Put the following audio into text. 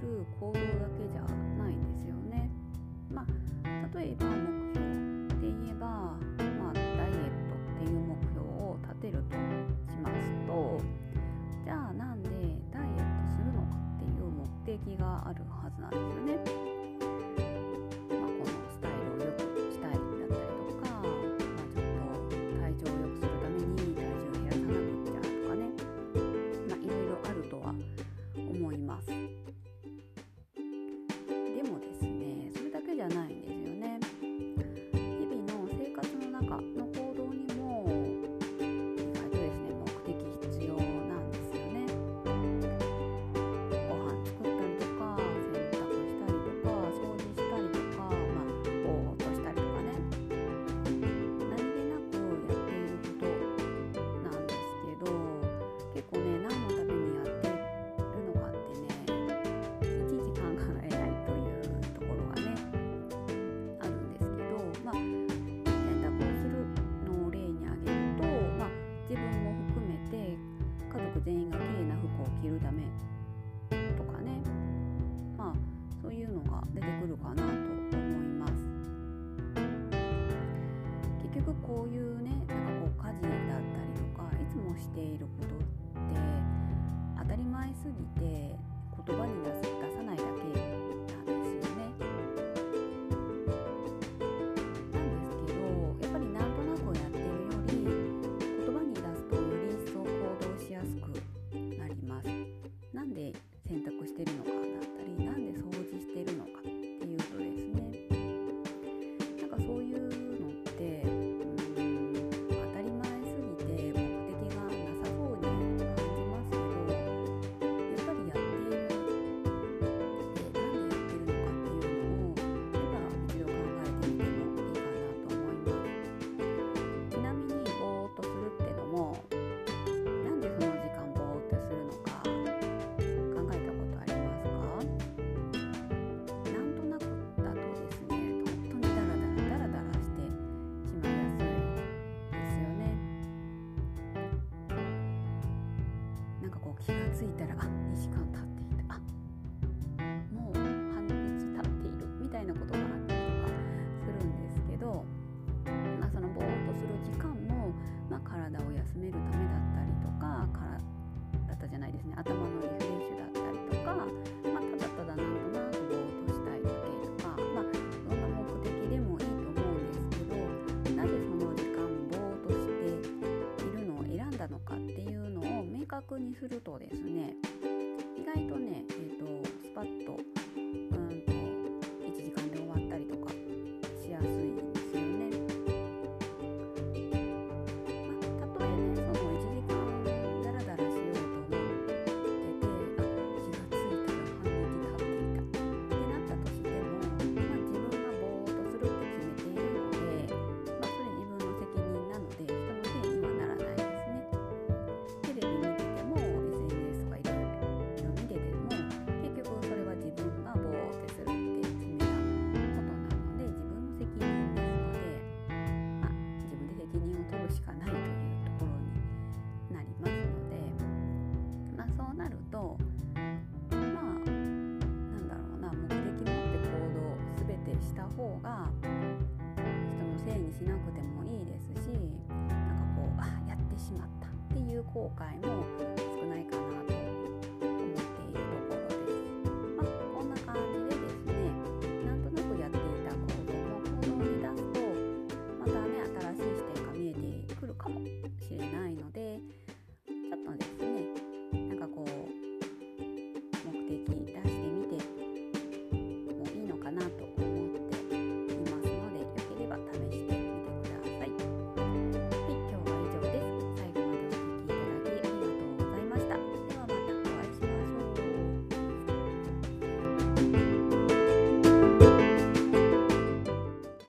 る行動だけじゃないんですよね。まあ、例えば目標で言えば、まあ、ダイエットっていう目標を立てるとしますとじゃあなんでダイエットするのかっていう目的があるはずなんですよね。そういうねなんかこう家事だったりとかいつもしていることって当たり前すぎて言葉に出さないだけ気がついたらあ2時間経っていたあもう半日経っているみたいなことがあったりとかするんですけど、まあ、そのぼーっとする時間も、まあ、体を休めるためだったりとかからだったじゃないですね。頭のリ角にするとですね意外とね、えーと、スパッと、う後悔も少ないかなと